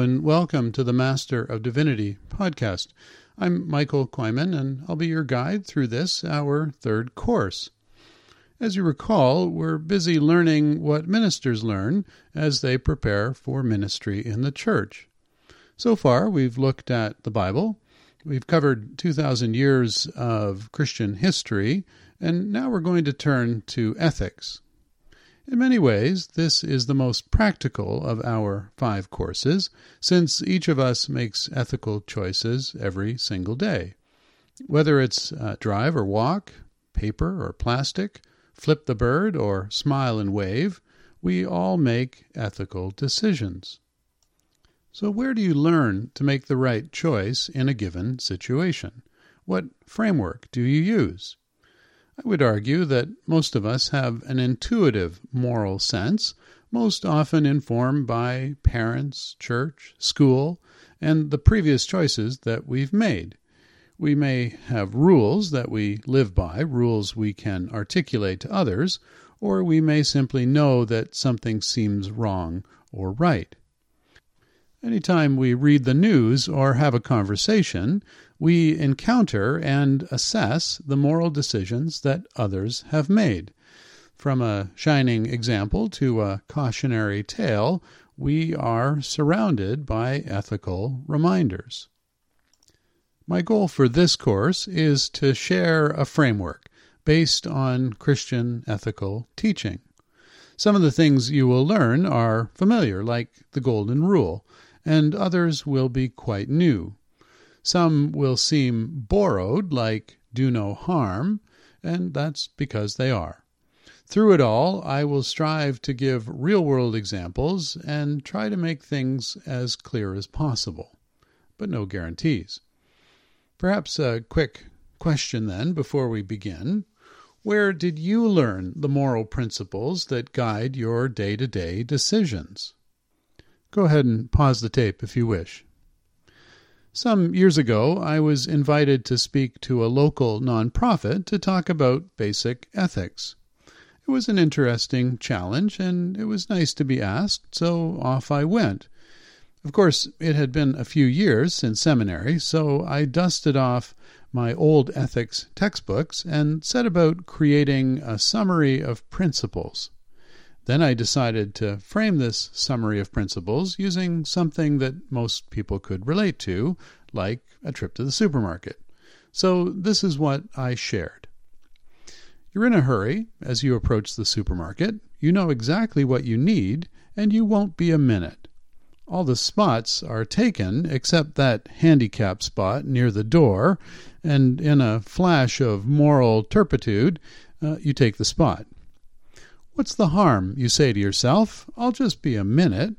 and welcome to the Master of Divinity podcast. I'm Michael Kleiman, and I'll be your guide through this, our third course. As you recall, we're busy learning what ministers learn as they prepare for ministry in the church. So far, we've looked at the Bible, we've covered 2,000 years of Christian history, and now we're going to turn to ethics. In many ways, this is the most practical of our five courses, since each of us makes ethical choices every single day. Whether it's uh, drive or walk, paper or plastic, flip the bird or smile and wave, we all make ethical decisions. So, where do you learn to make the right choice in a given situation? What framework do you use? I would argue that most of us have an intuitive moral sense, most often informed by parents, church, school, and the previous choices that we've made. We may have rules that we live by, rules we can articulate to others, or we may simply know that something seems wrong or right. Anytime we read the news or have a conversation, we encounter and assess the moral decisions that others have made. From a shining example to a cautionary tale, we are surrounded by ethical reminders. My goal for this course is to share a framework based on Christian ethical teaching. Some of the things you will learn are familiar, like the Golden Rule, and others will be quite new. Some will seem borrowed, like do no harm, and that's because they are. Through it all, I will strive to give real world examples and try to make things as clear as possible, but no guarantees. Perhaps a quick question then before we begin. Where did you learn the moral principles that guide your day to day decisions? Go ahead and pause the tape if you wish. Some years ago, I was invited to speak to a local nonprofit to talk about basic ethics. It was an interesting challenge, and it was nice to be asked, so off I went. Of course, it had been a few years since seminary, so I dusted off my old ethics textbooks and set about creating a summary of principles. Then I decided to frame this summary of principles using something that most people could relate to, like a trip to the supermarket. So this is what I shared. You're in a hurry as you approach the supermarket. You know exactly what you need, and you won't be a minute. All the spots are taken except that handicap spot near the door, and in a flash of moral turpitude, uh, you take the spot. What's the harm, you say to yourself? I'll just be a minute.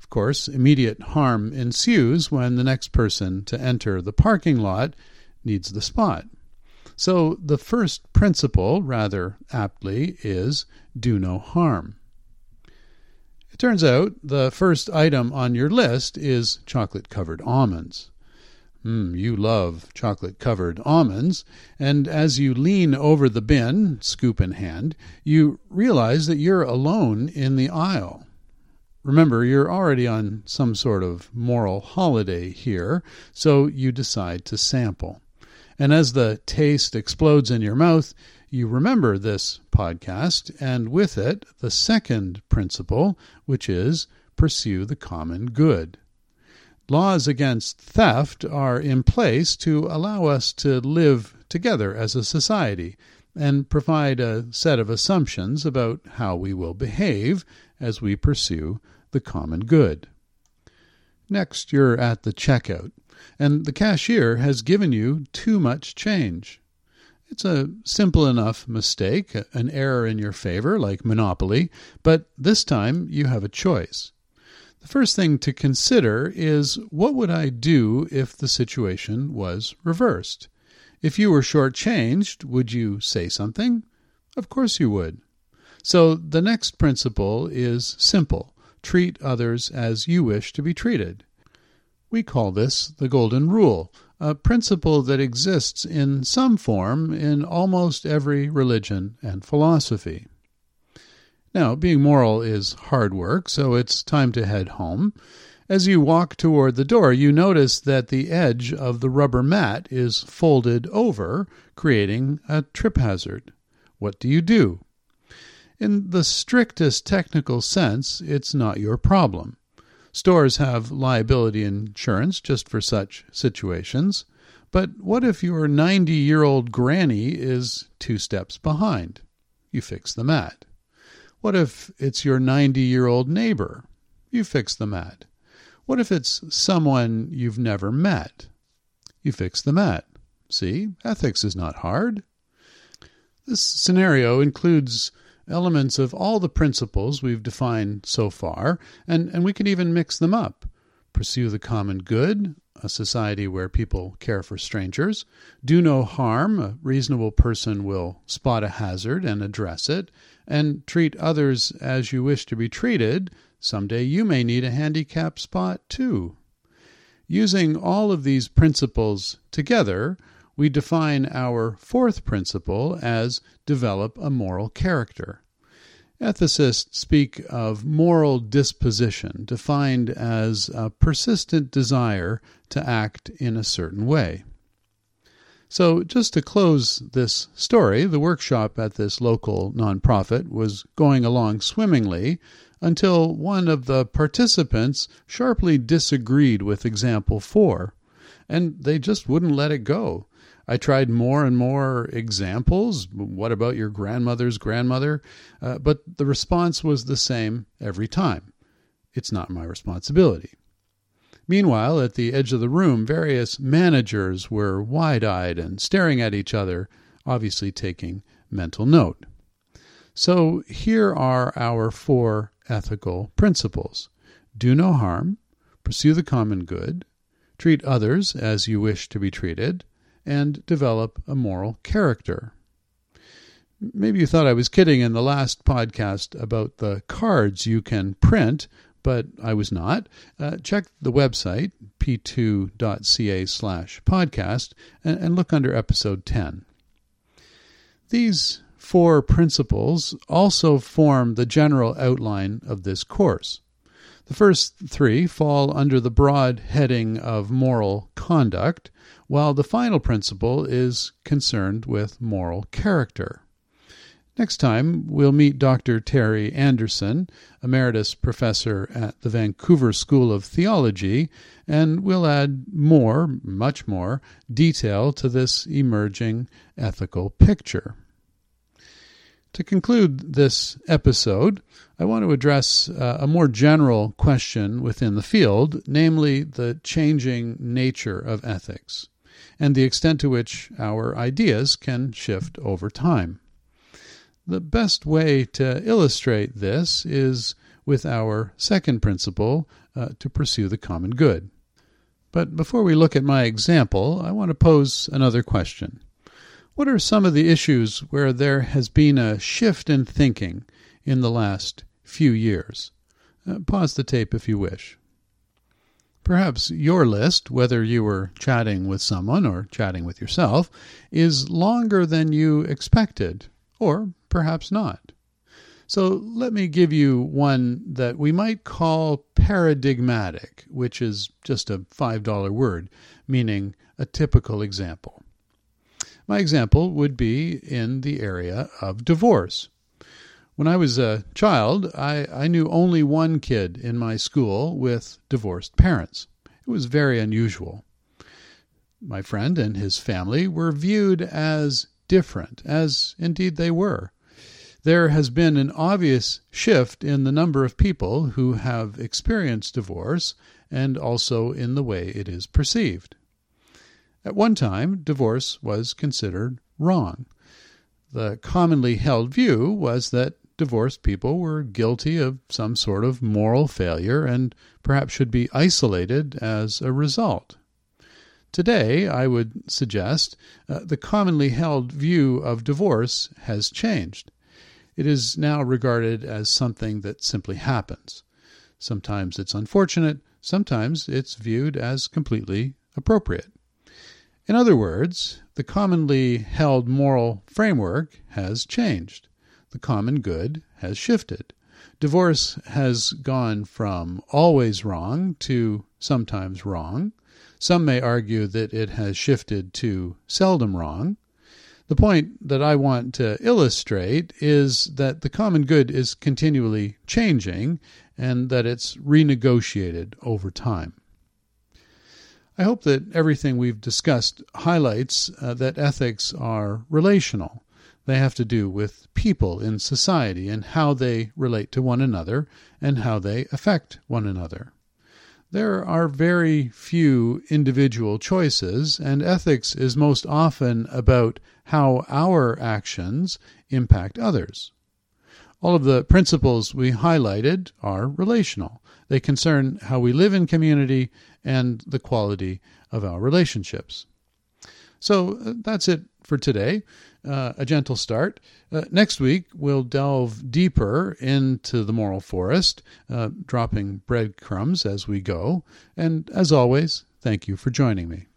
Of course, immediate harm ensues when the next person to enter the parking lot needs the spot. So the first principle, rather aptly, is do no harm. It turns out the first item on your list is chocolate covered almonds. Mm, you love chocolate covered almonds, and as you lean over the bin, scoop in hand, you realize that you're alone in the aisle. Remember, you're already on some sort of moral holiday here, so you decide to sample. And as the taste explodes in your mouth, you remember this podcast, and with it, the second principle, which is pursue the common good. Laws against theft are in place to allow us to live together as a society and provide a set of assumptions about how we will behave as we pursue the common good. Next, you're at the checkout, and the cashier has given you too much change. It's a simple enough mistake, an error in your favor, like Monopoly, but this time you have a choice. The first thing to consider is what would I do if the situation was reversed? If you were shortchanged, would you say something? Of course you would. So the next principle is simple treat others as you wish to be treated. We call this the Golden Rule, a principle that exists in some form in almost every religion and philosophy. Now, being moral is hard work, so it's time to head home. As you walk toward the door, you notice that the edge of the rubber mat is folded over, creating a trip hazard. What do you do? In the strictest technical sense, it's not your problem. Stores have liability insurance just for such situations. But what if your 90 year old granny is two steps behind? You fix the mat. What if it's your 90 year old neighbor? You fix the mat. What if it's someone you've never met? You fix the mat. See, ethics is not hard. This scenario includes elements of all the principles we've defined so far, and, and we can even mix them up. Pursue the common good, a society where people care for strangers. Do no harm, a reasonable person will spot a hazard and address it. And treat others as you wish to be treated, Someday you may need a handicap spot too. Using all of these principles together, we define our fourth principle as develop a moral character. Ethicists speak of moral disposition, defined as a persistent desire to act in a certain way. So, just to close this story, the workshop at this local nonprofit was going along swimmingly until one of the participants sharply disagreed with example 4, and they just wouldn't let it go. I tried more and more examples. What about your grandmother's grandmother? Uh, but the response was the same every time. It's not my responsibility. Meanwhile, at the edge of the room, various managers were wide eyed and staring at each other, obviously taking mental note. So here are our four ethical principles do no harm, pursue the common good, treat others as you wish to be treated, and develop a moral character. Maybe you thought I was kidding in the last podcast about the cards you can print, but I was not. Uh, check the website, p2.ca slash podcast, and, and look under episode 10. These four principles also form the general outline of this course. The first three fall under the broad heading of moral conduct, while the final principle is concerned with moral character. Next time, we'll meet Dr. Terry Anderson, Emeritus Professor at the Vancouver School of Theology, and we'll add more, much more, detail to this emerging ethical picture. To conclude this episode, I want to address uh, a more general question within the field, namely the changing nature of ethics and the extent to which our ideas can shift over time. The best way to illustrate this is with our second principle uh, to pursue the common good. But before we look at my example, I want to pose another question. What are some of the issues where there has been a shift in thinking in the last few years? Uh, pause the tape if you wish. Perhaps your list, whether you were chatting with someone or chatting with yourself, is longer than you expected, or perhaps not. So let me give you one that we might call paradigmatic, which is just a $5 word, meaning a typical example. My example would be in the area of divorce. When I was a child, I, I knew only one kid in my school with divorced parents. It was very unusual. My friend and his family were viewed as different, as indeed they were. There has been an obvious shift in the number of people who have experienced divorce and also in the way it is perceived. At one time, divorce was considered wrong. The commonly held view was that divorced people were guilty of some sort of moral failure and perhaps should be isolated as a result. Today, I would suggest, uh, the commonly held view of divorce has changed. It is now regarded as something that simply happens. Sometimes it's unfortunate, sometimes it's viewed as completely appropriate. In other words, the commonly held moral framework has changed. The common good has shifted. Divorce has gone from always wrong to sometimes wrong. Some may argue that it has shifted to seldom wrong. The point that I want to illustrate is that the common good is continually changing and that it's renegotiated over time. I hope that everything we've discussed highlights uh, that ethics are relational. They have to do with people in society and how they relate to one another and how they affect one another. There are very few individual choices, and ethics is most often about how our actions impact others. All of the principles we highlighted are relational. They concern how we live in community and the quality of our relationships. So uh, that's it for today. Uh, a gentle start. Uh, next week, we'll delve deeper into the moral forest, uh, dropping breadcrumbs as we go. And as always, thank you for joining me.